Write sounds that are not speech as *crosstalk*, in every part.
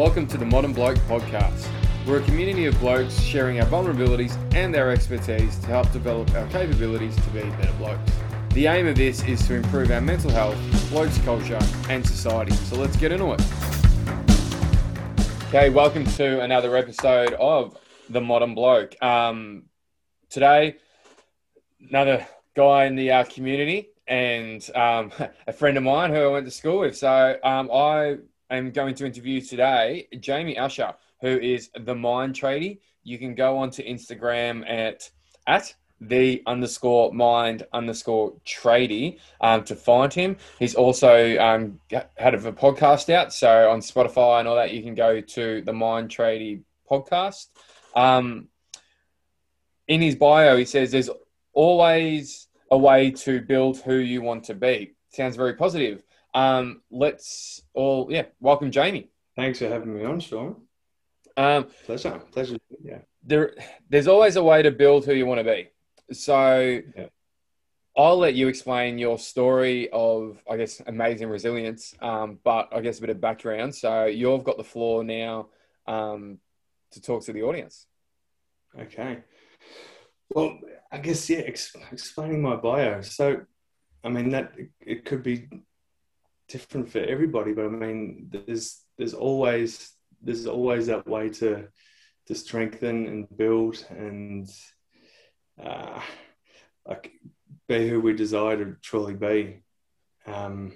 Welcome to the Modern Bloke Podcast. We're a community of blokes sharing our vulnerabilities and our expertise to help develop our capabilities to be better blokes. The aim of this is to improve our mental health, blokes culture, and society. So let's get into it. Okay, welcome to another episode of The Modern Bloke. Um, today, another guy in the uh, community and um, *laughs* a friend of mine who I went to school with. So um, I am going to interview today Jamie Usher, who is the Mind Tradie. You can go onto Instagram at at the underscore mind underscore tradie um, to find him. He's also um, had a podcast out, so on Spotify and all that, you can go to the Mind Tradie podcast. Um, in his bio, he says there's always a way to build who you want to be. Sounds very positive. Um, let's all, yeah, welcome Jamie. Thanks for having me on, Sean. Um, pleasure, pleasure. Yeah. There, there's always a way to build who you want to be. So, yeah. I'll let you explain your story of, I guess, amazing resilience, um, but I guess a bit of background. So, you've got the floor now um, to talk to the audience. Okay. Well, I guess yeah, ex- explaining my bio. So, I mean that it, it could be different for everybody, but I mean there's there's always there's always that way to to strengthen and build and uh, like be who we desire to truly be, um,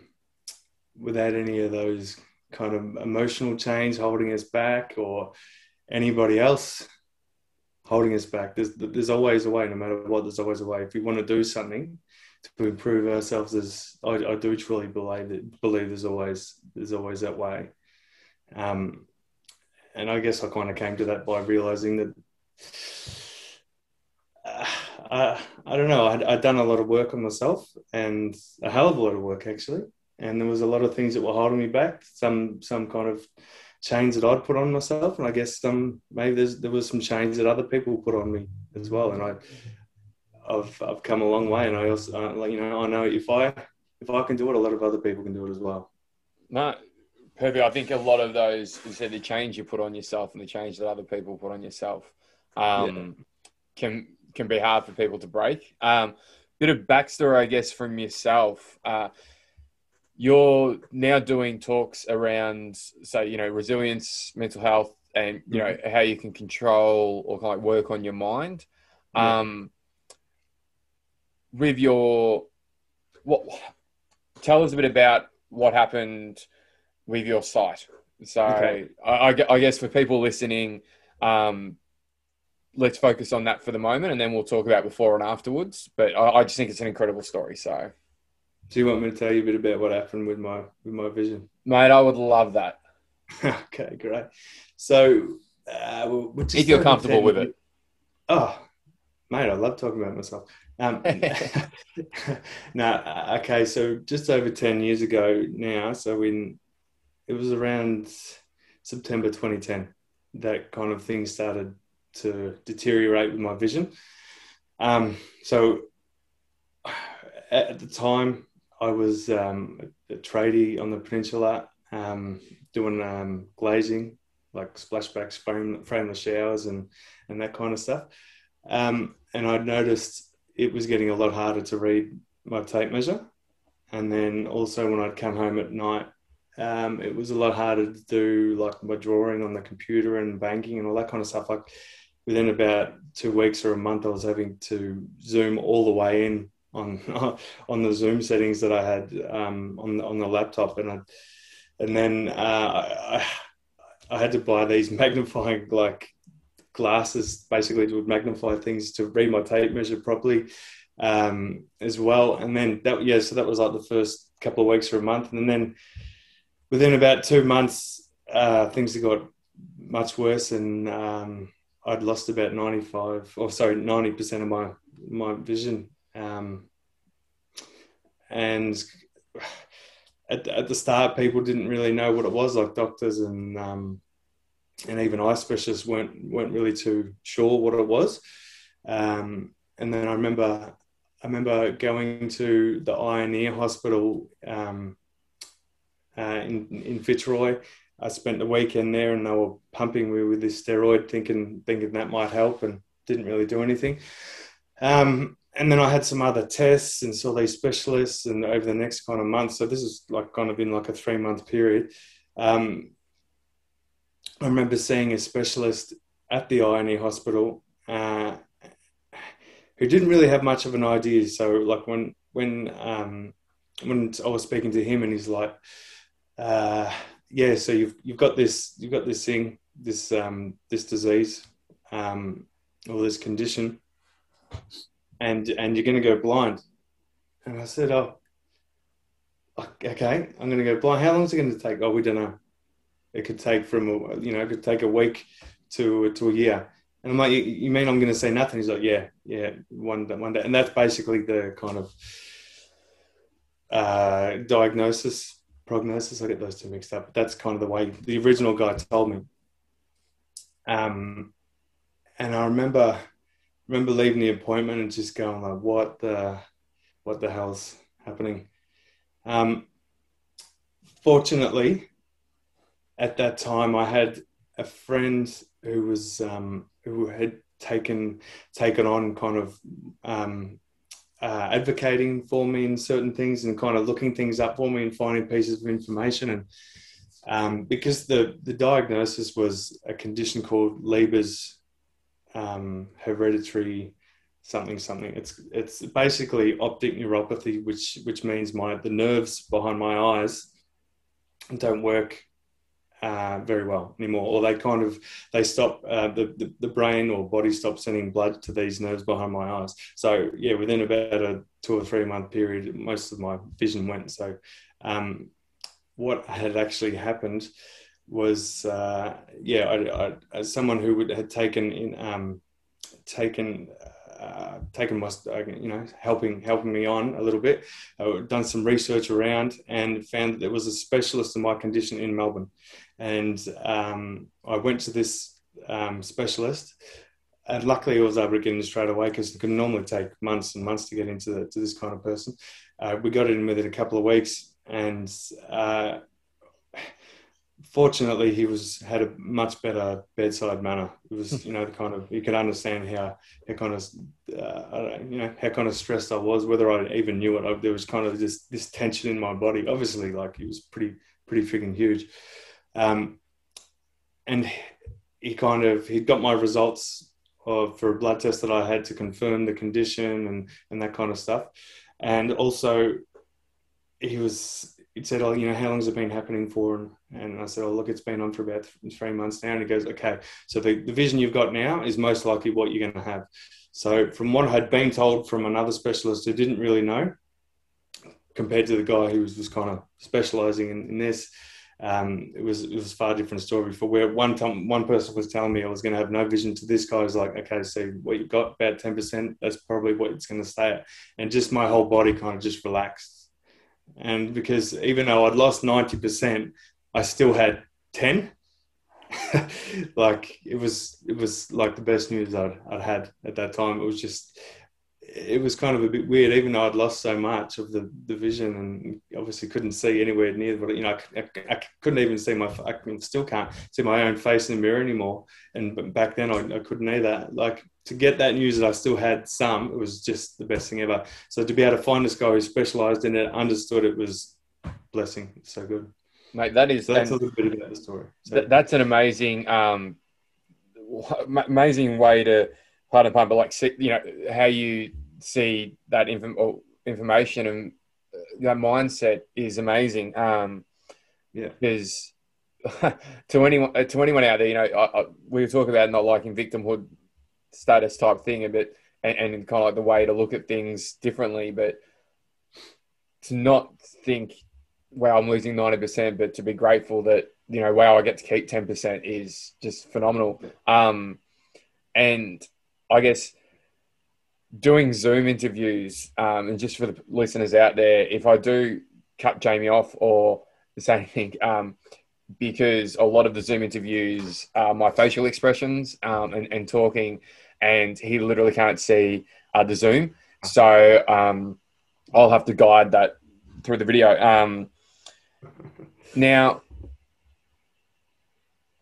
without any of those kind of emotional chains holding us back or anybody else holding us back. There's there's always a way, no matter what. There's always a way. If we want to do something to improve ourselves, there's I, I do truly believe that believe there's always there's always that way. Um, and I guess I kind of came to that by realizing that. Uh, I, I don't know. I'd, I'd done a lot of work on myself and a hell of a lot of work actually. And there was a lot of things that were holding me back. Some some kind of chains that I'd put on myself, and I guess some maybe there was some chains that other people put on me as well. And I, I've I've come a long way, and I also uh, like you know I know if I if I can do it, a lot of other people can do it as well. No, perfect. I think a lot of those you said the change you put on yourself and the change that other people put on yourself um, yeah. can can be hard for people to break. Um, bit of backstory, I guess, from yourself. Uh, you're now doing talks around, say, you know, resilience, mental health, and you know mm-hmm. how you can control or kind of work on your mind. Yeah. With your what? Tell us a bit about what happened with your sight. So, okay. I, I, guess for people listening, um, let's focus on that for the moment, and then we'll talk about before and afterwards. But I, I just think it's an incredible story. So. Do you want me to tell you a bit about what happened with my with my vision? Mate, I would love that. *laughs* okay, great. So, uh, we'll if you're comfortable with it. Oh, mate, I love talking about myself. Um, *laughs* uh, okay. So just over ten years ago now. So when it was around September 2010, that kind of thing started to deteriorate with my vision. Um, so at the time, I was um, a tradie on the peninsula um, doing um, glazing, like splashbacks, frame, frameless showers, and and that kind of stuff. Um, and I noticed it was getting a lot harder to read my tape measure. And then also when I'd come home at night, um, it was a lot harder to do like my drawing on the computer and banking and all that kind of stuff. Like within about two weeks or a month, I was having to zoom all the way in on *laughs* on the Zoom settings that I had um, on the, on the laptop, and I, and then uh, I, I had to buy these *laughs* magnifying like glasses, basically to magnify things to read my tape measure properly um, as well. And then that yeah, so that was like the first couple of weeks or a month, and then within about two months, uh, things got much worse, and um, I'd lost about ninety five, or sorry, ninety percent of my my vision um, and *sighs* at, at the start, people didn't really know what it was. Like doctors and um, and even eye specialists weren't weren't really too sure what it was. Um, and then I remember I remember going to the eye and ear hospital um, uh, in in Fitzroy. I spent the weekend there, and they were pumping me with this steroid, thinking thinking that might help, and didn't really do anything. Um, and then I had some other tests and saw these specialists, and over the next kind of month, so this is like kind of in like a three month period. Um, I remember seeing a specialist at the eye hospital uh, who didn't really have much of an idea. So, like when when um, when I was speaking to him, and he's like, uh, "Yeah, so you've you've got this you've got this thing, this um, this disease, um, or this condition." and and you're going to go blind. And I said, oh, okay, I'm going to go blind. How long is it going to take? Oh, we don't know. It could take from you know, it could take a week to to a year. And I'm like, you, mean I'm going to say nothing? He's like, yeah, yeah, one day, one day. And that's basically the kind of uh, diagnosis, prognosis. I get those two mixed up. But that's kind of the way the original guy told me. Um, and I remember remember leaving the appointment and just going like, what the, what the hell's happening? Um, fortunately, at that time, I had a friend who was um, who had taken taken on kind of um, uh, advocating for me in certain things and kind of looking things up for me and finding pieces of information and um, because the the diagnosis was a condition called Leber's um, hereditary something something. It's it's basically optic neuropathy, which which means my the nerves behind my eyes don't work uh, very well anymore, or they kind of they stop uh, the, the, the brain or body stops sending blood to these nerves behind my eyes. So yeah, within about a two or three month period, most of my vision went. So um, what had actually happened was uh, yeah, I, I, as someone who would, had taken in um, taken uh, taken my uh, you know helping helping me on a little bit. I've done some research around and found that there was a specialist in my condition in Melbourne, and um, I went to this um, specialist. And luckily, I was able to get in straight away because it can normally take months and months to get into the, to this kind of person. Uh, we got in within a couple of weeks, and uh, fortunately, he was had a much better bedside manner. It was, you know, the kind of you could understand how how kind of uh, you know how kind of stressed I was, whether I even knew it. I, there was kind of this this tension in my body. Obviously, like he was pretty pretty freaking huge, um, and he kind of he got my results of, for a blood test that I had to confirm the condition and and that kind of stuff, and also he was he said, "Oh, you know, how long has it been happening for?" And I said, "Oh, look, it's been on for about three months now." And he goes, "Okay, so the, the vision you've got now is most likely what you're going to have." So, from what I had been told from another specialist who didn't really know, compared to the guy who was just kind of specialising in, in this, um, it was it was a far different story. For where one time one person was telling me I was going to have no vision, to this guy was like, "Okay, so what you've got about ten percent. That's probably what it's going to stay at," and just my whole body kind of just relaxed and because even though I'd lost 90%, I still had 10. *laughs* like it was, it was like the best news I'd, I'd had at that time. It was just, it was kind of a bit weird, even though I'd lost so much of the, the vision and obviously couldn't see anywhere near. But you know, I, I, I, couldn't even see my. I still can't see my own face in the mirror anymore. And back then, I, I couldn't either. Like to get that news that I still had some, it was just the best thing ever. So to be able to find this guy who specialised in it, understood it was blessing. It's so good, mate. That is so that's a little bit about the story. So. Th- that's an amazing, um, *laughs* amazing way to pardon pun, but like you know how you see that inform- information and uh, that mindset is amazing. Um, yeah, because *laughs* to anyone to anyone out there, you know, I, I, we talk about not liking victimhood status type thing a bit and, and kind of like the way to look at things differently. But to not think, wow, I'm losing 90%, but to be grateful that, you know, wow, I get to keep 10% is just phenomenal. Um, and I guess doing Zoom interviews, um, and just for the listeners out there, if I do cut Jamie off or say anything, um, because a lot of the Zoom interviews are my facial expressions um, and, and talking and he literally can't see uh, the Zoom. So um, I'll have to guide that through the video. Um, Now,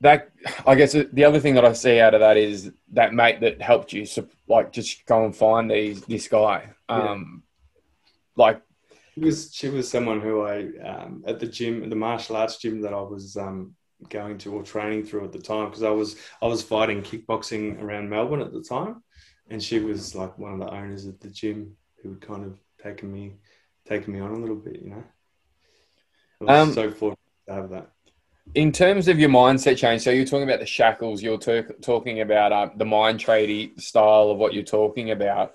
that I guess the other thing that I see out of that is that mate that helped you, like, just go and find these this guy. Um, yeah. Like, she was she was someone who I um, at the gym, the martial arts gym that I was um, going to or training through at the time because I was I was fighting kickboxing around Melbourne at the time, and she was like one of the owners of the gym who had kind of taken me taken me on a little bit, you know. I was um, so fortunate to have that. In terms of your mindset change, so you're talking about the shackles, you're talking about uh, the mind tradie style of what you're talking about.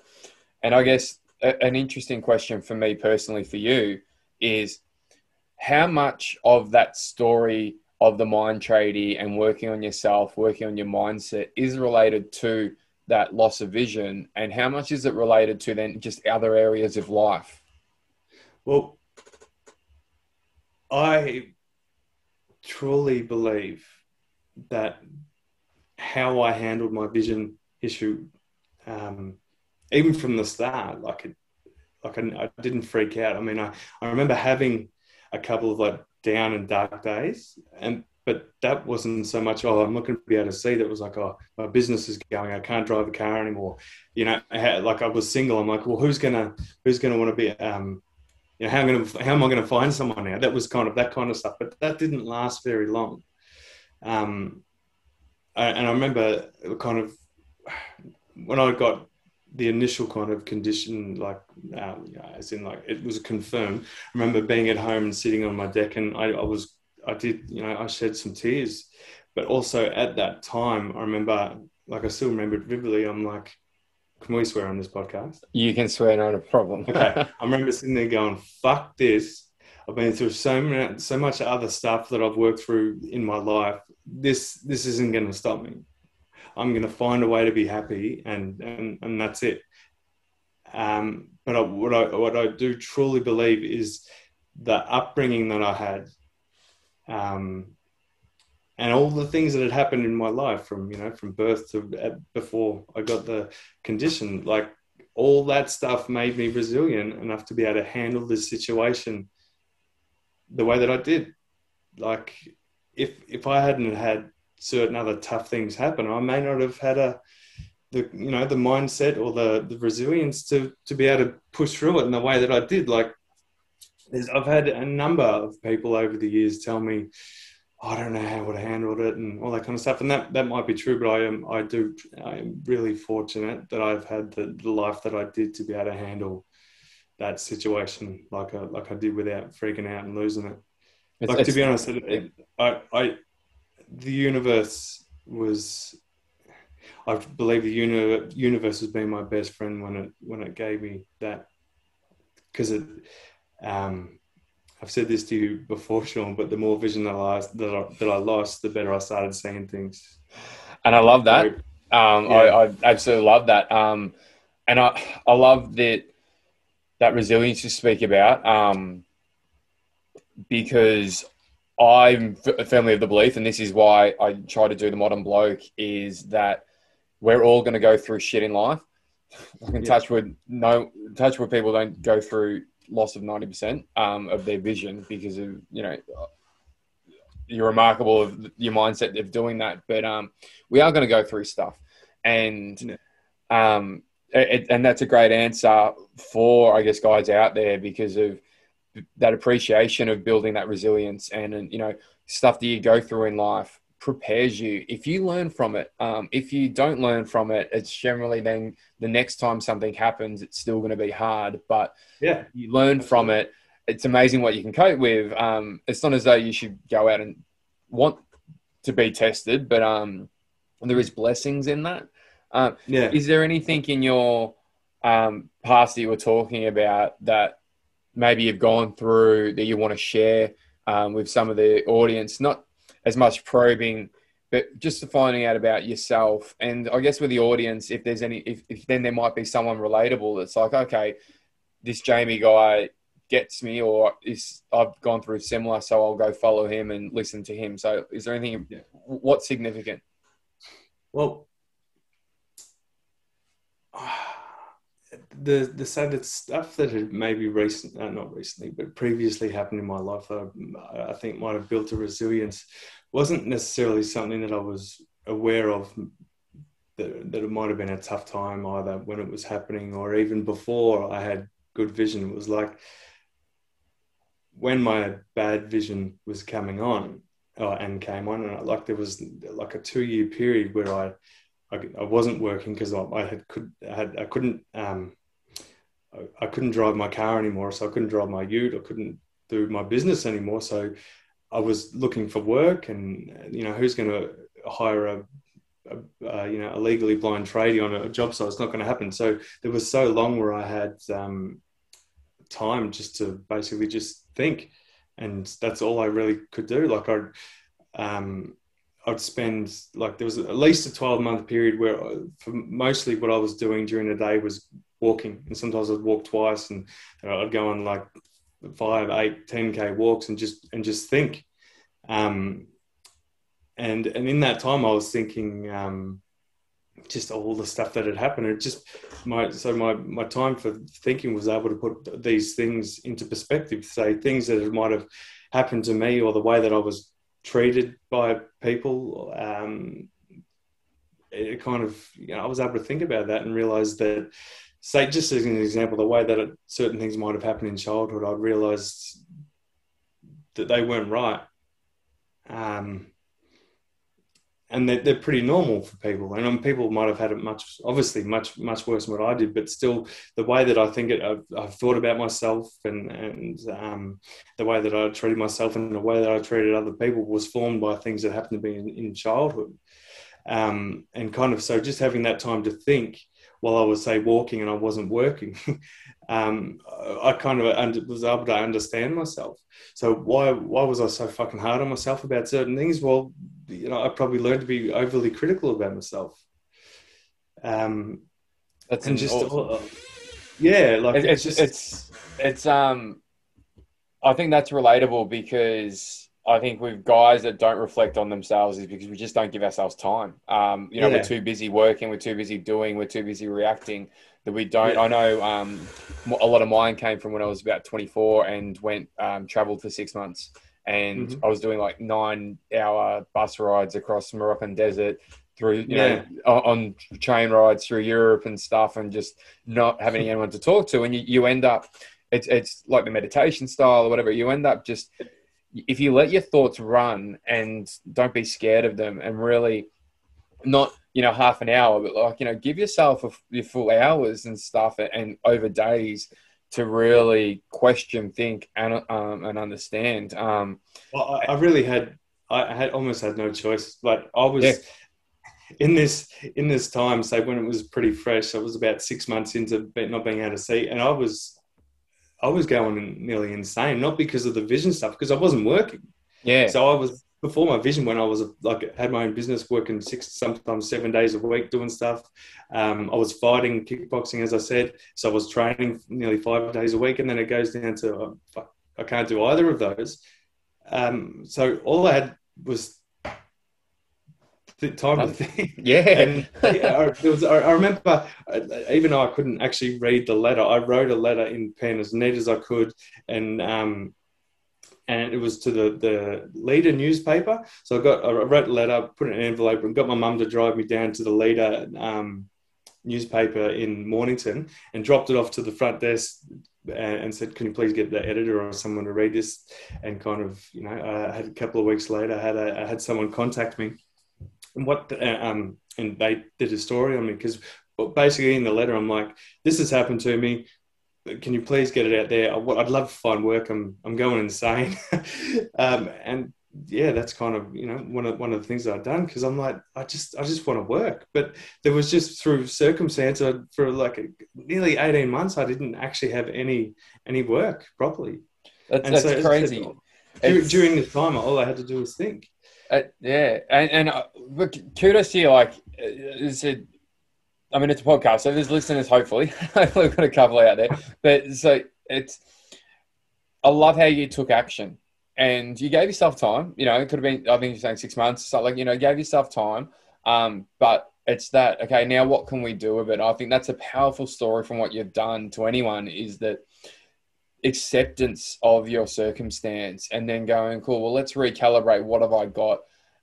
And I guess a- an interesting question for me personally, for you, is how much of that story of the mind tradie and working on yourself, working on your mindset is related to that loss of vision, and how much is it related to then just other areas of life? Well, I truly believe that how I handled my vision issue, um, even from the start, like it, like I, I, didn't freak out. I mean, I, I remember having a couple of like down and dark days, and but that wasn't so much. Oh, I'm not going to be able to see. That was like, oh, my business is going. I can't drive a car anymore. You know, I had, like I was single. I'm like, well, who's gonna who's gonna want to be um, you know, how am going to how am I going to find someone now? That was kind of that kind of stuff, but that didn't last very long. Um, and I remember kind of when I got the initial kind of condition, like um, as in like it was confirmed. I remember being at home and sitting on my deck, and I, I was I did you know I shed some tears, but also at that time I remember like I still remember it vividly. I'm like can we swear on this podcast? You can swear, not a problem. okay. *laughs* I remember sitting there going, fuck this. I've been through so many, so much other stuff that I've worked through in my life. This this isn't going to stop me. I'm going to find a way to be happy, and and and that's it. Um, but I, what I what I do truly believe is the upbringing that I had, um, and all the things that had happened in my life from you know from birth to uh, before I got the condition like all that stuff made me resilient enough to be able to handle this situation the way that I did like if if I hadn't had certain other tough things happen I may not have had a the you know the mindset or the the resilience to to be able to push through it in the way that I did like I've had a number of people over the years tell me I don't know how I would have handled it and all that kind of stuff. And that, that might be true, but I am I do I am really fortunate that I've had the, the life that I did to be able to handle that situation like I like I did without freaking out and losing it. It's, like it's, to be honest, it, it, I I the universe was I believe the uni- universe has been my best friend when it when it gave me that because it um I've said this to you before, Sean, but the more vision that I, that I, that I lost, the better I started seeing things. And I love that. Um, yeah. I, I, absolutely love that. Um, and I, I love that, that resilience you speak about um, because I'm firmly of the belief, and this is why I try to do the modern bloke, is that we're all going to go through shit in life. *laughs* I can yeah. touch with no touch with people don't go through loss of 90% um, of their vision because of, you know, you're remarkable of your mindset of doing that. But um, we are going to go through stuff. And um, it, and that's a great answer for, I guess, guys out there because of that appreciation of building that resilience and, and you know, stuff that you go through in life prepares you. If you learn from it, um, if you don't learn from it, it's generally then the next time something happens, it's still going to be hard. But yeah, you learn from it. It's amazing what you can cope with. Um, it's not as though you should go out and want to be tested, but um, there is blessings in that. Um, yeah. Is there anything in your um, past that you were talking about that maybe you've gone through that you want to share um, with some of the audience? Not as much probing, but just finding out about yourself. And I guess with the audience, if there's any, if, if then there might be someone relatable that's like, okay, this Jamie guy gets me, or is I've gone through similar, so I'll go follow him and listen to him. So, is there anything? Yeah. What's significant? Well, the the sad stuff that had maybe recent, uh, not recently, but previously happened in my life, I, I think might have built a resilience. wasn't necessarily something that I was aware of that, that it might have been a tough time either when it was happening or even before I had good vision. It was like when my bad vision was coming on uh, and came on, and like there was like a two year period where I I, I wasn't working because I, I, had could I had I couldn't um, I, couldn't drive my car anymore, so I couldn't drive my ute. I couldn't do my business anymore. So I was looking for work, and you know who's going to hire a, a, a, you know a legally blind tradie on a job site? It's not going to happen. So there was so long where I had um, time just to basically just think, and that's all I really could do. Like I. Um, I'd spend like there was at least a 12 month period where uh, for mostly what I was doing during the day was walking and sometimes I'd walk twice and I'd go on like five, eight, 10k walks and just and just think. Um, and and in that time I was thinking um, just all the stuff that had happened. It just my so my my time for thinking was able to put these things into perspective, say things that might have happened to me or the way that I was treated by people. Um, it kind of, you know, I was able to think about that and realize that, say, just as an example, the way that it, certain things might have happened in childhood, I realized that they weren't right. Um, and they're, they're pretty normal for people. And um, people might have had it much, obviously, much much worse than what I did. But still, the way that I think it, I've, I've thought about myself, and and um, the way that I treated myself, and the way that I treated other people was formed by things that happened to me in, in childhood. Um, and kind of so, just having that time to think while I was say walking and I wasn't working, *laughs* um, I kind of was able to understand myself. So why why was I so fucking hard on myself about certain things? Well, you know, I probably learned to be overly critical about myself. Um, That's and just awesome. yeah, like it's it's, just, it's it's um, I think that's relatable because I think with guys that don't reflect on themselves is because we just don't give ourselves time. Um, you know, yeah. we're too busy working, we're too busy doing, we're too busy reacting that we don't. Yeah. I know um, a lot of mine came from when I was about 24 and went um, traveled for six months and mm-hmm. I was doing like nine hour bus rides across Moroccan desert through, you yeah. know, on train rides through Europe and stuff, and just not having anyone to talk to. And you, you end up, it's, it's like the meditation style or whatever, you end up just, if you let your thoughts run and don't be scared of them and really not, you know, half an hour, but like, you know, give yourself a, your full hours and stuff and over days to really question, think, and um, and understand. Um, well, I, I, really had, I had almost had no choice. But I was yeah. in this in this time, say when it was pretty fresh. I was about six months into not being able to see, and I was, I was going nearly insane. Not because of the vision stuff, because I wasn't working. Yeah. So I was before my vision when I was like had my own business working six sometimes seven days a week doing stuff. Um, I was fighting kickboxing as I said, so I was training nearly five days a week, and then it goes down to oh, fuck, I can't do either of those. Um, so all I had was the time to think. *laughs* Yeah, and yeah, I, was, I, remember even though I couldn't actually read the letter, I wrote a letter in pen as neat as I could, and um, and it was to the, the leader newspaper. So I got I wrote a letter, put it in an envelope, and got my mum to drive me down to the leader um, newspaper in Mornington and dropped it off to the front desk and, and, said, "Can you please get the editor or someone to read this?" And kind of, you know, I had a couple of weeks later, I had a, I had someone contact me, and what uh, um, and they did a story on me because basically in the letter I'm like, "This has happened to me can you please get it out there? I'd love to find work. I'm I'm going insane, *laughs* um, and yeah, that's kind of you know one of one of the things I've done because I'm like I just I just want to work, but there was just through circumstance I, for like a, nearly 18 months I didn't actually have any any work properly. That's, that's so crazy. During, during this time, all I had to do was think. Uh, yeah, and and uh, kudos to you. Like, is it I mean, it's a podcast, so there's listeners. Hopefully, *laughs* we've got a couple out there. But so it's. I love how you took action, and you gave yourself time. You know, it could have been. I think you're saying six months. So like you know, gave yourself time. Um, but it's that okay now what can we do with it i think that's a powerful story from what you've done to anyone is that acceptance of your circumstance and then going cool well let's recalibrate. What have i got?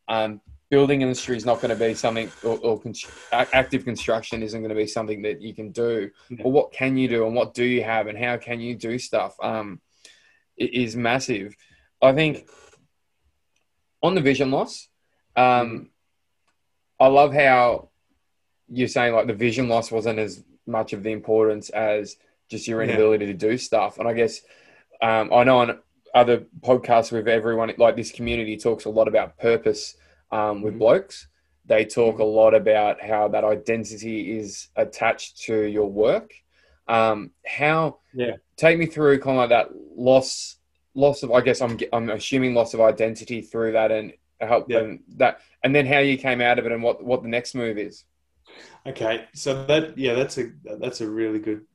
Um, building industry is not going to be something or, or active construction isn't going to be something that you can do. Yeah. or what can you do and what do you have and how can you do stuff um, it is massive. I think on the vision loss um, i love how you're saying like the vision loss wasn't as much of the importance as just your inability yeah. to do stuff. And I guess um, I know on other podcasts with everyone, like this community talks a lot about purpose um, with mm-hmm. blokes. They talk a lot about how that identity is attached to your work. Um, how? Yeah. Take me through kind of like that loss, loss of. I guess I'm I'm assuming loss of identity through that and help yeah. them that, and then how you came out of it and what what the next move is. Okay, so that yeah, that's a that's a really good,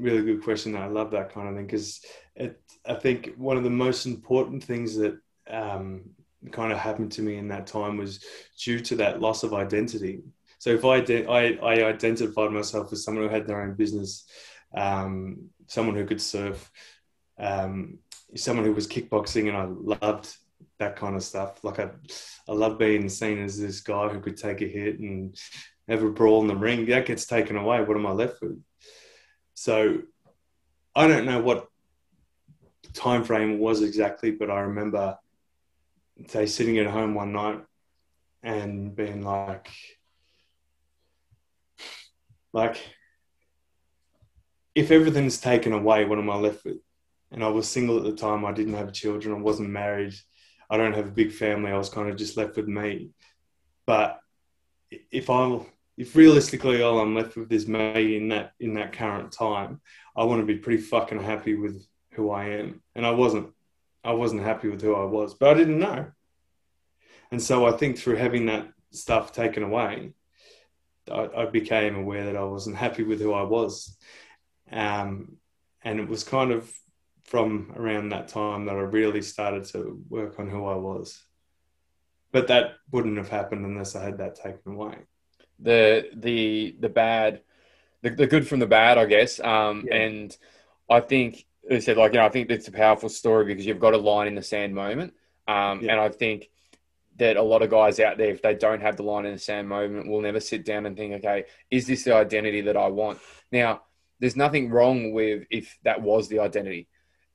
really good question. I love that kind of thing because I think one of the most important things that um, kind of happened to me in that time was due to that loss of identity. So if I I, I identified myself as someone who had their own business, um, someone who could surf, um, someone who was kickboxing, and I loved that kind of stuff. Like I, I love being seen as this guy who could take a hit and have a brawl in the ring, that gets taken away. What am I left with? So I don't know what time frame was exactly, but I remember say sitting at home one night and being like like if everything's taken away, what am I left with? And I was single at the time, I didn't have children, I wasn't married, I don't have a big family, I was kind of just left with me. But if I if realistically all I'm left with is me in that in that current time, I want to be pretty fucking happy with who I am. And I wasn't. I wasn't happy with who I was, but I didn't know. And so I think through having that stuff taken away, I, I became aware that I wasn't happy with who I was. Um, and it was kind of from around that time that I really started to work on who I was. But that wouldn't have happened unless I had that taken away the the the bad, the, the good from the bad, I guess. Um, yeah. And I think I said like you know I think it's a powerful story because you've got a line in the sand moment. Um, yeah. and I think that a lot of guys out there, if they don't have the line in the sand moment, will never sit down and think, okay, is this the identity that I want? Now, there's nothing wrong with if that was the identity.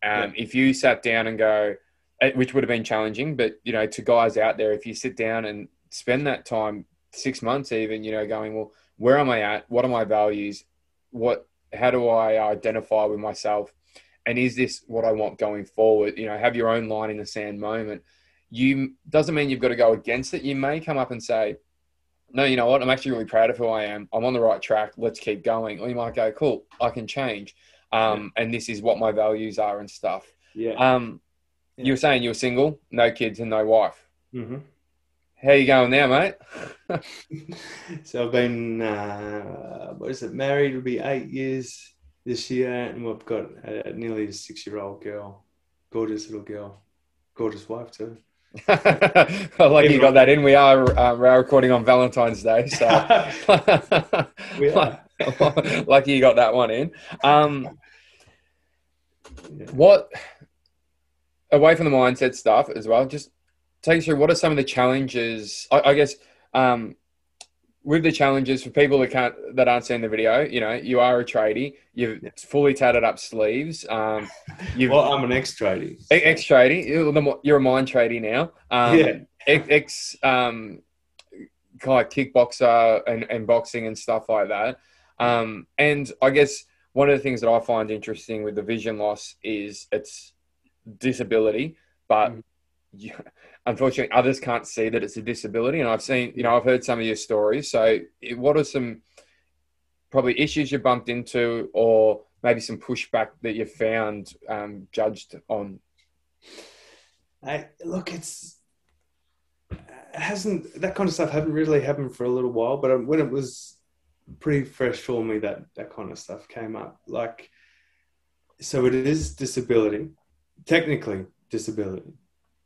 Um, yeah. If you sat down and go, eh, which would have been challenging, but you know, to guys out there, if you sit down and spend that time six months even you know going well where am i at? What are my values? What how do i identify with myself? And is this what i want going forward? You know have your own line in the sand moment. You doesn't mean you've got to go against it. You may come up and say no you know what? I'm actually really proud of who i am. I'm on the right track. Let's keep going. Or you might go cool i can change. Um, yeah. and this is what my values are and stuff. Yeah. Um yeah. you were saying you were single no kids and no wife. Mm-hmm. How you going now, mate? *laughs* so I've been, uh, what is it, married, will be eight years this year, and we've got a, nearly a six-year-old girl, gorgeous little girl, gorgeous wife too. *laughs* I like you got that in. We are uh, we are recording on Valentine's Day, so *laughs* we are. lucky you got that one in. Um, yeah. What away from the mindset stuff as well? Just take us through what are some of the challenges? I, I guess um, with the challenges for people that can't that aren't seeing the video, you know, you are a tradie. You've yeah. fully tatted up sleeves. Um, *laughs* you've, well, I'm an ex tradie. Ex tradie. You're a mind tradie now. Um, yeah. Ex um, kind of kickboxer and, and boxing and stuff like that. Um, and I guess one of the things that I find interesting with the vision loss is it's disability, but mm. you, unfortunately others can't see that it's a disability. And i've seen you know i've heard some of your stories. So what are some probably issues you bumped into or maybe some pushback that you found um, judged on? I, look it's it hasn't that kind of stuff haven't really happened for a little while but when it was pretty fresh for me that that kind of stuff came up. Like so it is disability technically disability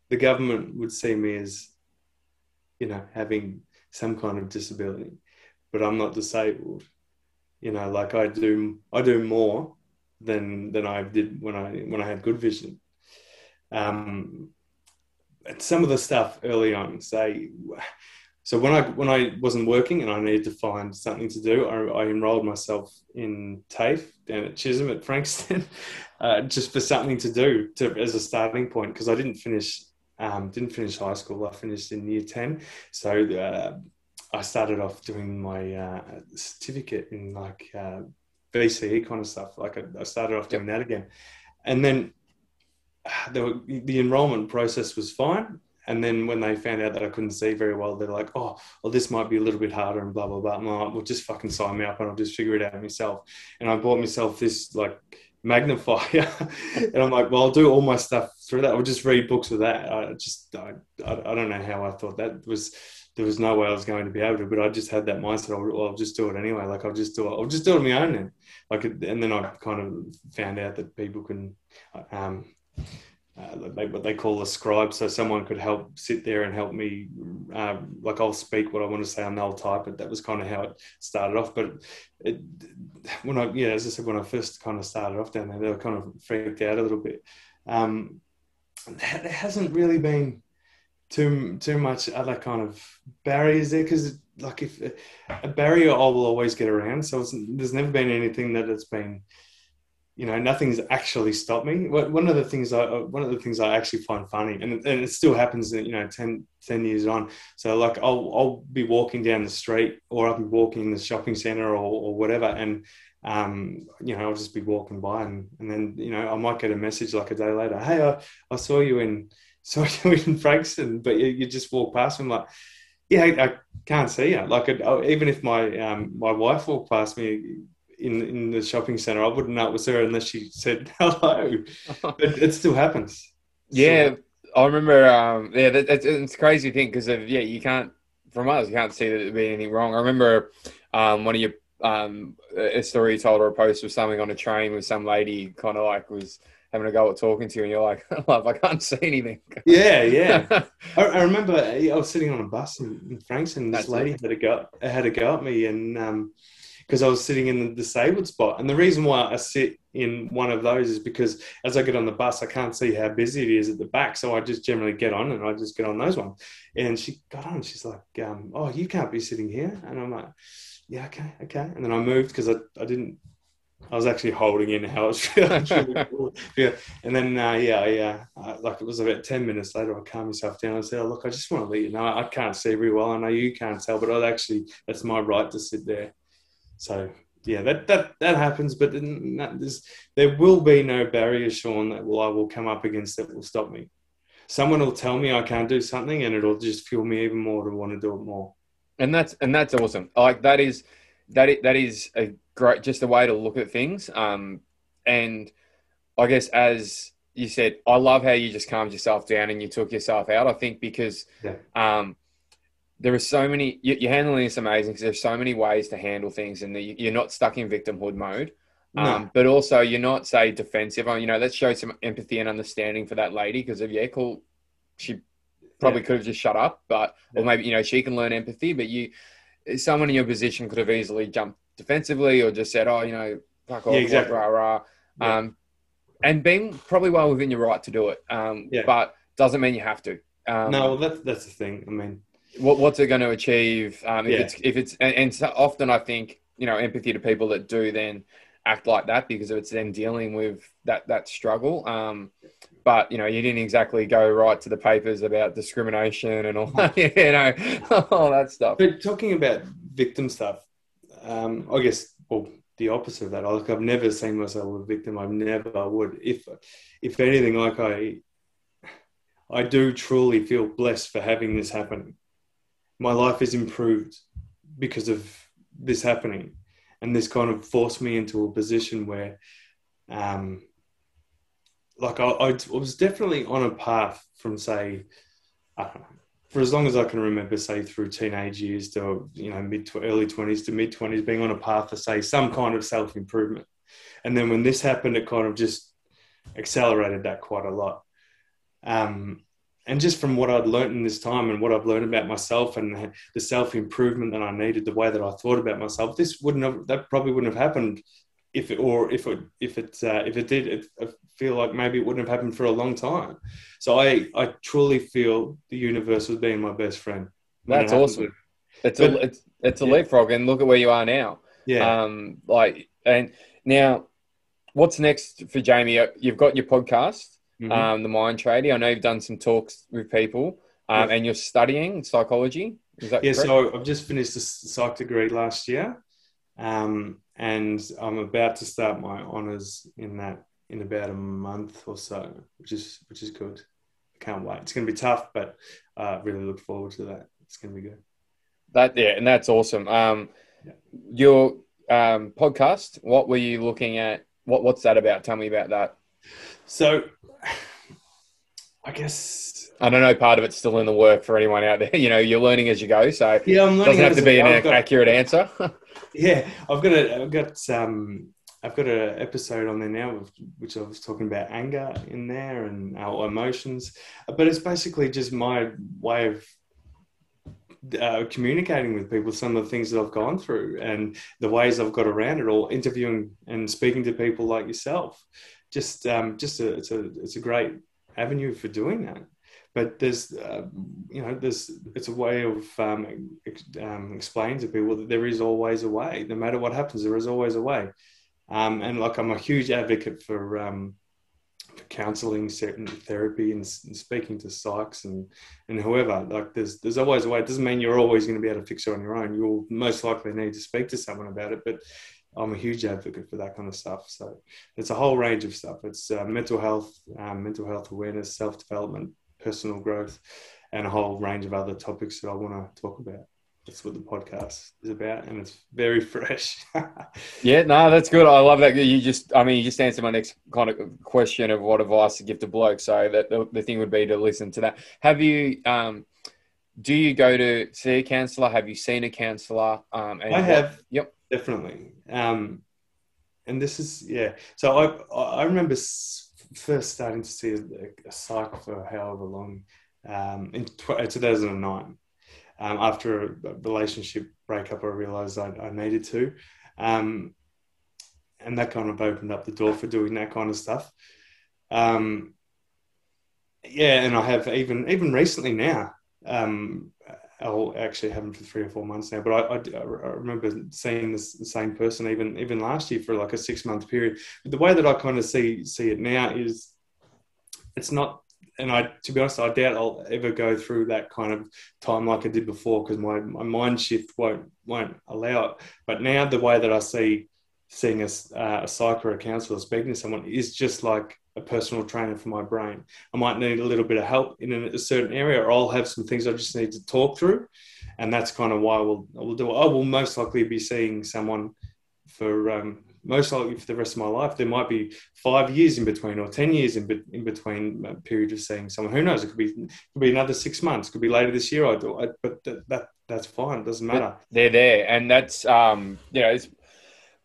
the government would see me as, you know, having some kind of disability. but I'm not disabled. You know, like I do, I do more than than I did when I when I had good vision. Um, some of the stuff early on, say, so when I when I wasn't working and I needed to find something to do, I, I enrolled myself in TAFE down at Chisholm at Frankston, *laughs* uh, just for something to do to, as a starting point because I didn't finish um, didn't finish high school. I finished in year ten, so uh, I started off doing my uh, certificate in like uh, VCE kind of stuff. Like I, I started off doing that again, and then *sighs* the, the enrollment process was fine and then when they found out that I couldn't see very well, they're like, oh, well, this might be a little bit harder and blah, blah, blah. I'm like, well, just fucking sign me up and I'll just figure it out myself. And I bought myself this like magnifier. *laughs* and I'm like, well, I'll do all my stuff through that. I'll just read books with that. I just, I, I, don't know how I thought that was, there was no way I was going to be able to, but I just had that mindset. I'll, I'll just do it anyway. Like I'll just do it. I'll just do it on my own then. Like, and then I kind of found out that people can, um, uh, they, what they call a scribe. So someone could help sit there and help me, uh, like I'll speak what I want to say and they'll type it. That was kind of how it started off. But it, when I, yeah, as I said, when I first kind of started off down there, they were kind of freaked out a little bit. Um, there hasn't really been too too much other kind of barriers there because like if a barrier I will always get around. So there's never been anything that it's been you know nothing's actually stopped me one of the things i one of the things i actually find funny and, and it still happens you know 10, 10 years on so like i'll i'll be walking down the street or i'll be walking in the shopping center or, or whatever and um, you know, I'll just be walking by and, and then, you know, I might get a message like a day later, Hey, I, I saw you in, *laughs* saw you in Frankston, but you, you just walk past me. I'm like, yeah, I, I can't see you. Like, even if my, um, my wife walked past me, in in the shopping center. I wouldn't know it was her unless she said *laughs* hello. but it still happens. Yeah, so. I remember. Um, yeah, that, it's a crazy thing because of yeah, you can't from us you can't see that there be anything wrong. I remember um, one of your um, a story you told or a post was something on a train with some lady kind of like was having a go at talking to you, and you're like, *laughs* "Love, I can't see anything." Yeah, yeah. *laughs* I, I, remember I was sitting on a bus in, in Frankston. And this That's lady it. had a go had a go at me, and um, because I was sitting in the disabled spot. And the reason why I sit in one of those is because as I get on the bus, I can't see how busy it is at the back. So I just generally get on and I just get on those ones. And she got on, she's like, um, Oh, you can't be sitting here. And I'm like, Yeah, okay, okay. And then I moved because I, I didn't. I was actually holding in how I was *laughs* cool. Yeah, and then uh, yeah, yeah, uh, like it was about ten minutes later. I calmed myself down. I said, oh, "Look, I just want to let you know I can't see very well. I know you can't tell, but I actually that's my right to sit there." So yeah, that that that happens, but there will be no barrier, Sean, that will I will come up against that will stop me. Someone will tell me I can't do something, and it'll just fuel me even more to want to do it more. And that's and that's awesome. Like that is that is, that is a great just a way to look at things. Um, and I guess as you said, I love how you just calmed yourself down and you took yourself out. I think because yeah. um, there are so many you're handling this amazing because there's so many ways to handle things and you're not stuck in victimhood mode no. um, but also you're not say defensive on you know let's show some empathy and understanding for that lady because of yeah cool she probably yeah. could have just shut up but or maybe you know she can learn empathy but you someone in your position could have easily jumped defensively or just said oh you know fuck off yeah, exactly. rah, rah. Yeah. Um, and being probably well within your right to do it um, yeah. but doesn't mean you have to um, no well that's that's the thing i mean what, what's it going to achieve? Um, if yeah. it's if it's and, and so often I think you know empathy to people that do then act like that because it's them dealing with that that struggle. Um, but you know, you didn't exactly go right to the papers about discrimination and all *laughs* that, you know, *laughs* all that stuff. But talking about victim stuff, um, I guess well, the opposite of that. Like I've never seen myself a victim. I never would. If if anything, like I I do truly feel blessed for having this happen my life is improved because of this happening and this kind of forced me into a position where um, like I, I, was definitely on a path from say know, for as long as I can remember, say through teenage years to you know mid to early twenties to mid twenties, being on a path to say some kind of self improvement, and then when this happened, it kind of just accelerated that quite a lot. Um, and just from what I'd learned in this time and what I've learned about myself and the self improvement that I needed, the way that I thought about myself, this wouldn't have that probably wouldn't have happened if it or if it if it uh, if it did. It, I feel like maybe it wouldn't have happened for a long time. So I I truly feel the universe was being my best friend. That's awesome. It's but, a it's it's a yeah. leapfrog, and look at where you are now. Yeah. Um. Like and now, what's next for Jamie? You've got your podcast mm-hmm. um, the mind tradie. I know you've done some talks with people, um, and you're studying psychology. Is that yeah? Correct? So I've just finished a psych degree last year, um, and I'm about to start my honors in that in about a month or so, which is which is good. I can't wait. It's going to be tough, but uh, really look forward to that. It's going to be good. That yeah, and that's awesome. Um, yeah. Your um, podcast. What were you looking at? What what's that about? Tell me about that. So, *sighs* I guess I don't know. Part of it's still in the work for anyone out there. *laughs* You know, you're learning as you go, so yeah, I'm doesn't have to be an got, accurate answer. *laughs* yeah, I've got a, I've got um, I've got an episode on there now, which I was talking about anger in there and our emotions, but it's basically just my way of uh, communicating with people some of the things that I've gone through and the ways I've got around it all, interviewing and speaking to people like yourself just um, just a, it's a it's a great avenue for doing that. But there's uh, you know there's it's a way of um, um, explaining to people that there is always a way. No matter what happens, there is always a way. Um, and like I'm a huge advocate for um, for counselling, certain therapy, and, and, speaking to psychs and and whoever. Like there's there's always a way. It doesn't mean you're always going to be able to fix it on your own. You'll most likely need to speak to someone about it, but I'm a huge advocate for that kind of stuff. So it's a whole range of stuff. It's uh, mental health, um, mental health awareness, self development, personal growth, and a whole range of other topics that I want to talk about. That's what the podcast is about, and it's very *laughs* fresh. yeah, no, that's good. I love that. You just, I mean, you just answered my next kind of question of what advice to give to bloke. So that the, the thing would be to listen to that. Have you? Um, do you go to see a counselor? Have you seen a counselor? Um, I have. Yep definitely. Um, and this is yeah. So I I remember first starting to see a, a psych for however long um, in 2009. Um, after a relationship breakup, I realised I, I, needed to, um, and that kind of opened up the door for doing that kind of stuff. Um, yeah, and I have even even recently now. Um, I'll actually have them for three or four months now. But I, I, I remember seeing this, the same person even even last year for like a six month period. But the way that I kind of see see it now is, it's not. And I, to be honest, I doubt I'll ever go through that kind of time like I did before because my, my mind shift won't won't allow it. But now the way that I see seeing a, uh, a psych or a counselor speaking to someone is just like a personal trainer for my brain. I might need a little bit of help in a certain area, or I'll have some things I just need to talk through, and that's kind of why we'll we'll do. It. I will most likely be seeing someone for um, most likely for the rest of my life. There might be five years in between, or ten years in, be- in between a period of seeing someone. Who knows? It could be could be another six months. It could be later this year. I do, I, but that, that that's fine. It doesn't matter. They're there, and that's um, you know, it's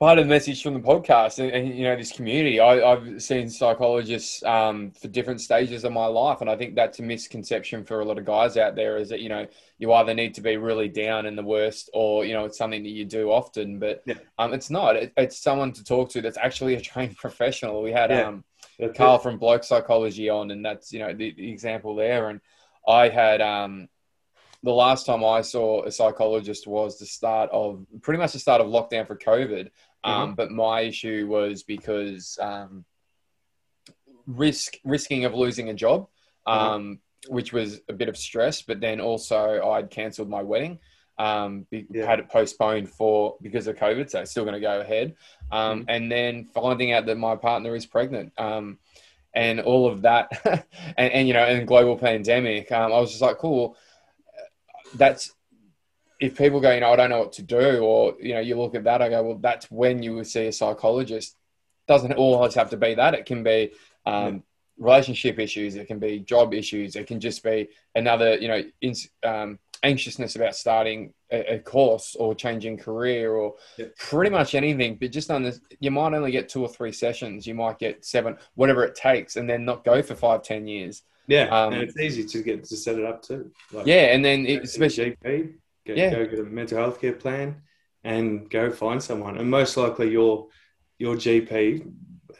part of the message from the podcast and, and you know this community I, have seen psychologists um, for different stages of my life and i think that's a misconception for a lot of guys out there is that you know you either need to be really down in the worst or you know it's something that you do often but yeah. um, it's not it, it's someone to talk to that's actually a *laughs* trained professional we had yeah. um, carl from bloke psychology on and that's you know the, the example there and i had um, the last time I saw a psychologist was the start of pretty much the start of lockdown for COVID. Um, mm-hmm. But my issue was because um, risk risking of losing a job, mm-hmm. um, mm-hmm. which was a bit of stress. But then also I'd cancelled my wedding. Um, be, yeah. had it postponed for because of COVID, so it's still going to go ahead. Um, mm-hmm. And then finding out that my partner is pregnant, um, and all of that, *laughs* and, and, you know, and global pandemic, um, I was just like, cool that's if people go, you know, I don't know what to do, or you know, you look at that, I go, well, that's when you would see a psychologist. Doesn't always have to be that. It can be um, yeah. relationship issues. It can be job issues. It can just be another, you know, in, um, anxiousness about starting a, a, course or changing career or yeah. pretty much anything. But just on this, you might only get two or three sessions. You might get seven, whatever it takes, and then not go for five, ten years. Yeah, Um, and it's easy to get to set it up too. Like, Yeah, and then it, especially GP, go, Yeah. go get a mental health care plan, and go find someone. And most likely, your your GP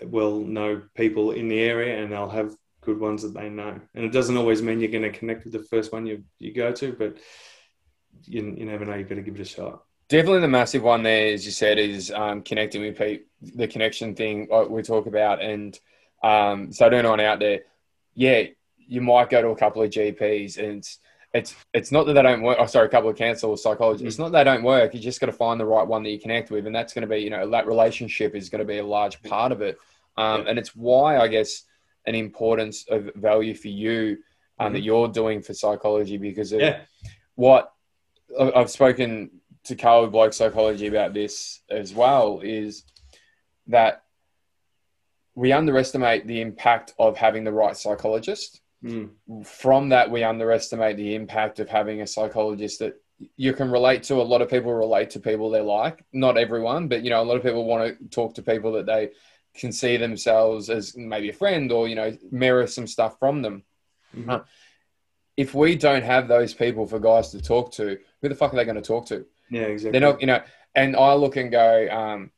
will know people in the area, and they'll have good ones that they know. And it doesn't always mean you're going to connect with the first one you you go to, but you, you never know. You've got to give it a shot. Definitely the massive one there, as you said, is um, connecting with people, the connection thing like we talk about. And um, so, to anyone out there, yeah, you might go to a couple of GPs and it's, it's, not that they don't work. Oh, sorry, a couple of or psychologists. It's not that they don't work. You just got to find the right one that you connect with. And that's going to be, you know, that relationship is going to be a large part of it. Um, Yeah. And it's why, I guess, an importance of value for you um, that you're doing for psychology because of Yeah, what I've spoken to Carl Bloke Psychology about this as well is that we underestimate the impact of having the right psychologist. Mm. From that, we underestimate the impact of having a psychologist that you can relate to. A lot of people relate to people they like. Not everyone, but you know, a lot of people want to talk to people that they can see themselves as maybe a friend or you know mirror some stuff from them Mhm. if we don't have those people for guys to talk to, who the fuck are they going to talk to? yeah, exactly. They're not, you know. And I look and go, um,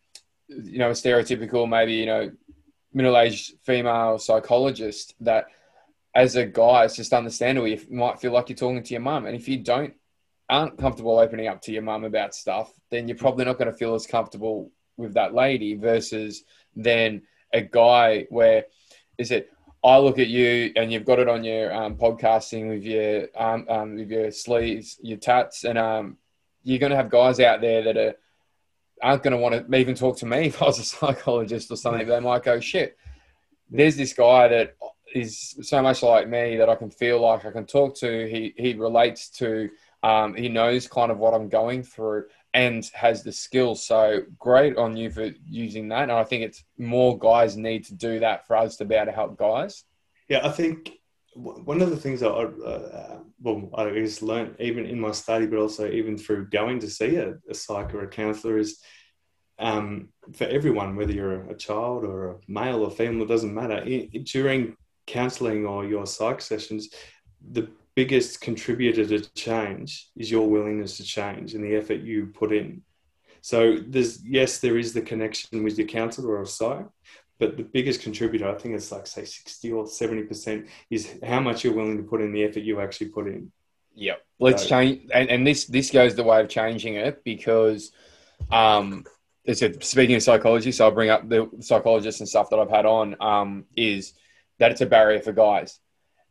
you know, a stereotypical, maybe you know, middle-aged female psychologist that, as a guy, it's just understandable. You might feel like you're talking to your mum, and if you don't aren't comfortable opening up to your mum about stuff, then you're probably not going to feel as comfortable with that lady versus then a guy where is it I look at you and you've got it on your um, podcasting with your um, um, with your sleeves, your tats, and um, you're going to have guys out there that are aren't going to want to even talk to me *laughs* if I was a psychologist or something. They might go, shit. There's this guy that is so much like me that I can feel like I can talk to. He he relates to. Um, he knows kind of what I'm going through and has the skills. So great on you for using that. And I think it's more guys need to do that for us to be able to help guys. Yeah, I think one of the things I, uh, well, I just learned even in my study, but also even through going to see a, a psych or a counselor is um, for everyone, whether you're a child or a male or female, it doesn't matter. I during counseling or your psych sessions, the biggest contributor to change is your willingness to change and the effort you put in. So there's yes, there is the connection with your counselor or psych, but the biggest contributor, I think it's like say 60 or 70%, is how much you're willing to put in the effort you actually put in. Yep. Let's So- change, and, and this this goes the way of changing it because, um, it's a, speaking of psychology, so I'll bring up the psychologists and stuff that I've had on. Um, is that it's a barrier for guys,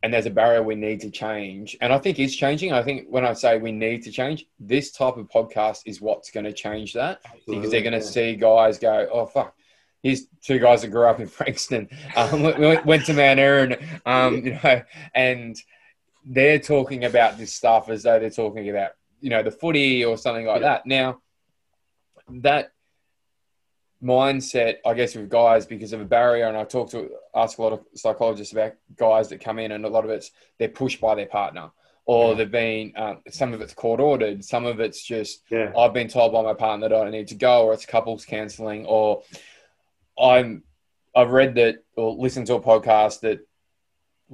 and there's a barrier we need to change, and I think it's changing. I think when I say we need to change, this type of podcast is what's going to change that because they're going to see guys go, oh fuck. Here's two guys that grew up in *laughs* Frankston, um, we- we went to Mount Erin, um, you know, and they're talking about this stuff as though they're talking about you know the footy or something like Yeah. that. Now, that mindset, I guess, with guys because of a barrier, and I talk to ask a lot of psychologists about guys that come in, and a lot of it's they're pushed by their partner, or Yeah. they've been um, some of it's court ordered, some of it's just Yeah. I've been told by my partner that I need to go, or it's couples counselling, or I'm I've read that or listened to a podcast that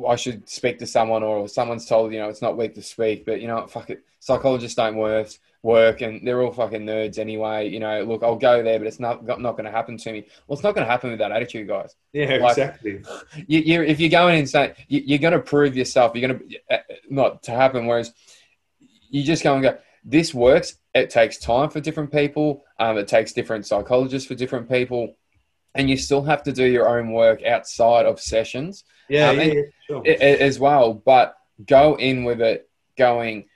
I should speak to someone, or someone's told you know it's not weak to speak, but you know fuck it, psychologists don't work work, and they're all fucking nerds anyway. You know, look, I'll go there, but it's not not going to happen to me. Well, it's not going to happen with that attitude, guys. Yeah, Like- exactly. You, you if you're going in saying you, you're going to prove yourself, you're going to uh, not to happen. Whereas you just go and go, this works. It takes time for different people. Um, it takes different psychologists for different people, and you still have to do your own work outside of sessions Yeah, Um, yeah, yeah, sure. as well. But go in with it, going.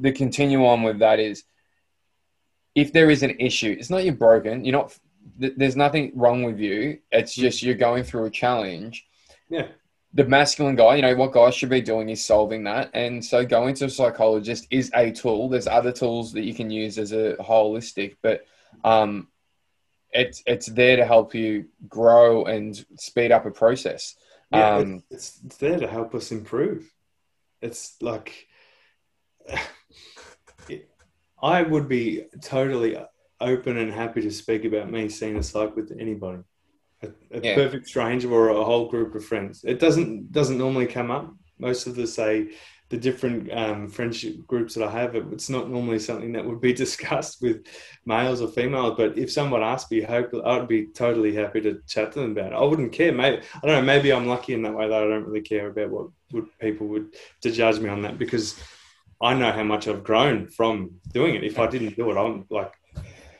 The continuum with that is, if there is an issue, it's not you're broken. You're not. There's nothing wrong with you. It's just you're going through a challenge. Yeah. The masculine guy, you know what guys should be doing is solving that, and so going to a psychologist is a tool. There's other tools that you can use as a holistic, but um, it's it's there to help you grow and speed up a process. Yeah, Um, it's, it's there to help us improve. It's like it- I would be totally open and happy to speak about me seeing a psych with anybody. a, a yeah. perfect stranger or a whole group of friends. It doesn't doesn't normally come up. Most of the say the different um, friendship groups that I have, it, it's not normally something that would be *laughs* discussed with males or females. But if someone asked me, hope I'd be totally happy to chat to them about it. I wouldn't care. Maybe I don't know. Maybe I'm lucky in that way that I don't really care about what would people would to judge me on that because I know how much I've grown from doing it. If I didn't do it, I'm like,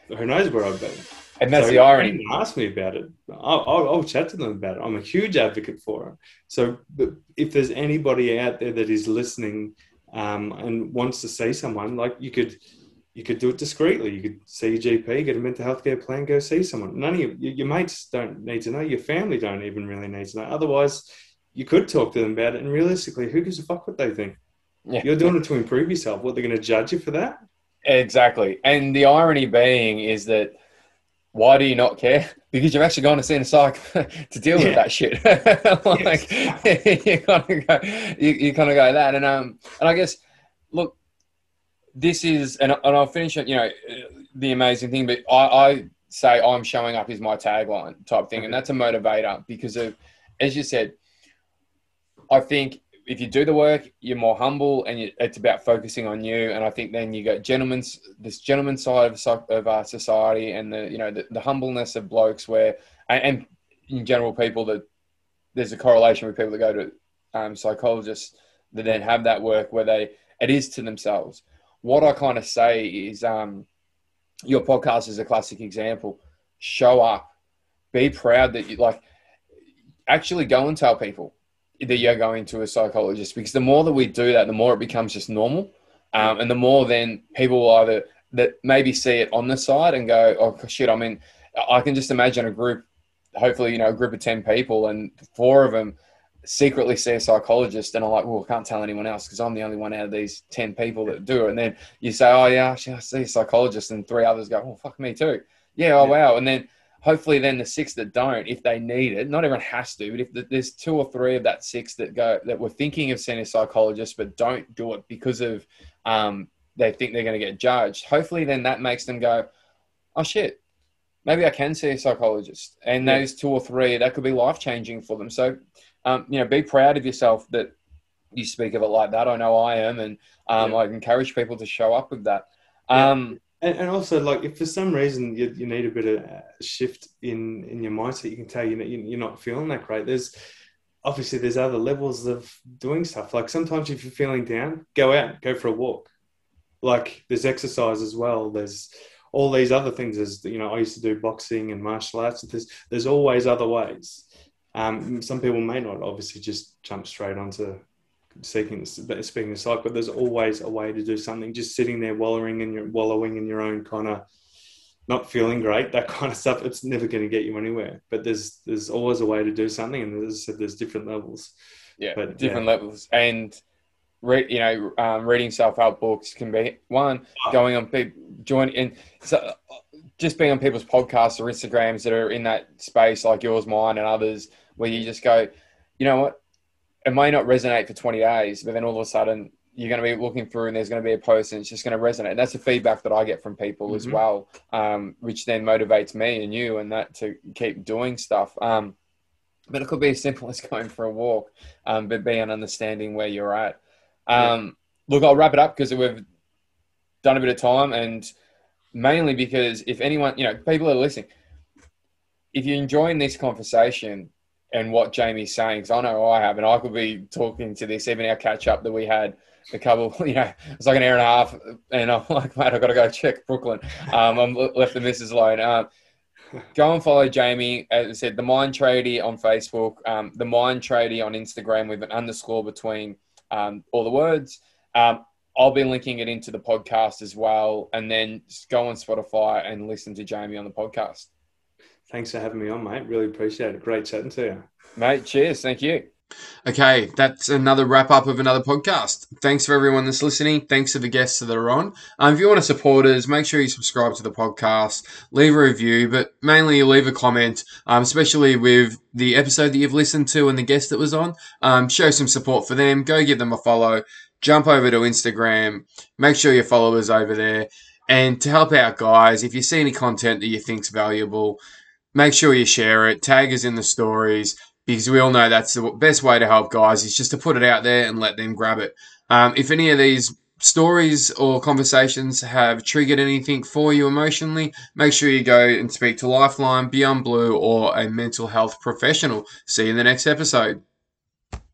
who knows where I'd be. And that's so the irony. Ask me about it. I'll, I'll, I'll, chat to them about it. I'm a huge advocate for it. So, if there's anybody out there that is listening um, and wants to see someone, like you could, you could do it discreetly. You could see your GP, get a mental health care plan, go see someone. None of your, your mates don't need to know. Your family don't even really need to know. Otherwise, you could talk to them about it. And realistically, who gives a fuck what they think? Yeah. You're doing it to improve yourself. What they're going to judge you for that? Exactly. And the irony being is that why do you not care? Because you've actually gone to see a psych *laughs* to deal yeah. with that shit. *laughs* like yes. *laughs* you kind of go, you, you kind of go that, and um, and I guess, look, this is, and, and I'll finish it. You know, the amazing thing, but I, I say I'm showing up is my tagline type thing, and that's a motivator because of, as you said, I think if you do the work, you're more humble, and you, it's about focusing on you. And I think then you got gentlemen's this gentleman side of, of our society, and the you know the, the humbleness of blokes, where and, and, in general people that there's a correlation with people that go to um, psychologists that then have that work where they it is to themselves. What I kind of say is, um, your podcast is a classic example. Show up, be proud that you like. Actually, go and tell people that you're going to a psychologist because the more that we do that, the more it becomes just normal. Um, and the more then people will either that maybe see it on the side and go, oh shit, I mean, I can just imagine a group, hopefully, you know, a group of 10 people and four of them secretly see a psychologist and I'm like, well, I can't tell anyone else because I'm the only one out of these 10 people that do it. And then you say, oh yeah, I see a psychologist and three others go, oh, fuck me too. Yeah, oh wow. And then hopefully then the six that don't, if they need it, not everyone has to, but if there's two or three of that six that go that were thinking of seeing a psychologist but don't do it because of um, they think they're going to get judged, hopefully then that makes them go, oh shit, maybe I can see a psychologist. And yeah. those two or three, that could be life changing for them. So, um, you know, be proud of yourself that you speak of it like that. I know I am, and um, yeah. I encourage people to show up with that. Um, and, and also like if for some reason you, you need a bit of shift in in your mindset you can tell you you're not feeling that great. There's obviously there's other levels of doing stuff. Like sometimes if you're feeling down go out go for a walk. Like there's exercise as well. There's all these other things. As you know i used to do boxing and martial arts. There's there's always other ways. Um, some people may not obviously just jump straight onto seeking speaking of psych, but there's always a way to do something. Just sitting there wallowing in your wallowing in your own kind of not feeling great, that *laughs* kind of stuff. It's never going to get you anywhere. But there's there's always a way to do something, and as I said, there's different levels. Yeah, but, different yeah. levels, and read you know um, reading self help books can be one. Oh. Going on people joining and so just being on people's podcasts or Instagrams that are in that space like yours, mine, and others, where you just go, you know what, it may not resonate for 20 days, but then all of a sudden you're going to be looking through and there's going to be a post and it's just going to resonate. And that's the feedback that I get from people mm-hmm. as well, um, which then motivates me and you and that to keep doing stuff. Um, but it could be as simple *laughs* as going for a walk, um, but being understanding where you're at. Um, yeah. Look, I'll wrap it up because we've done a bit of time and mainly because if anyone, you know, people are listening, if you're enjoying this conversation, and what Jamie's saying because I know I have, and I could be talking to this even our catch up that we had a couple, *laughs* you know, it's like an hour and a half, and I'm like, *laughs* mate, I've got to go check Brooklyn. Um, I'm left the missus alone. Um, go and follow Jamie. As I said, the Mind Tradie on Facebook, um, the Mind Tradie on Instagram with an underscore between um, all the words. Um, I'll be linking it into the podcast as well, and then go on Spotify and listen to Jamie on the podcast. Thanks for having me on, mate. Really appreciate it. Great chatting to you. Mate, cheers. Thank you. Okay, that's another wrap up of another podcast. Thanks for everyone that's listening. Thanks to the guests that are on. Um, if you want to support us, make sure you subscribe to the podcast, leave a review, but mainly leave a comment, um, especially with the episode that you've listened to and the guest that was on. Um, show some support for them. Go give them a follow. Jump over to Instagram. Make sure you follow us over there. And to help out, guys, if you see any content that you think's valuable, make sure you share it, tag us in the stories, because we all know that's the best way to help guys is just to put it out there and let them grab it. Um, if any of these stories or conversations have triggered anything for you emotionally, make sure you go and speak to Lifeline, Beyond Blue, or a mental health professional. See you in the next episode.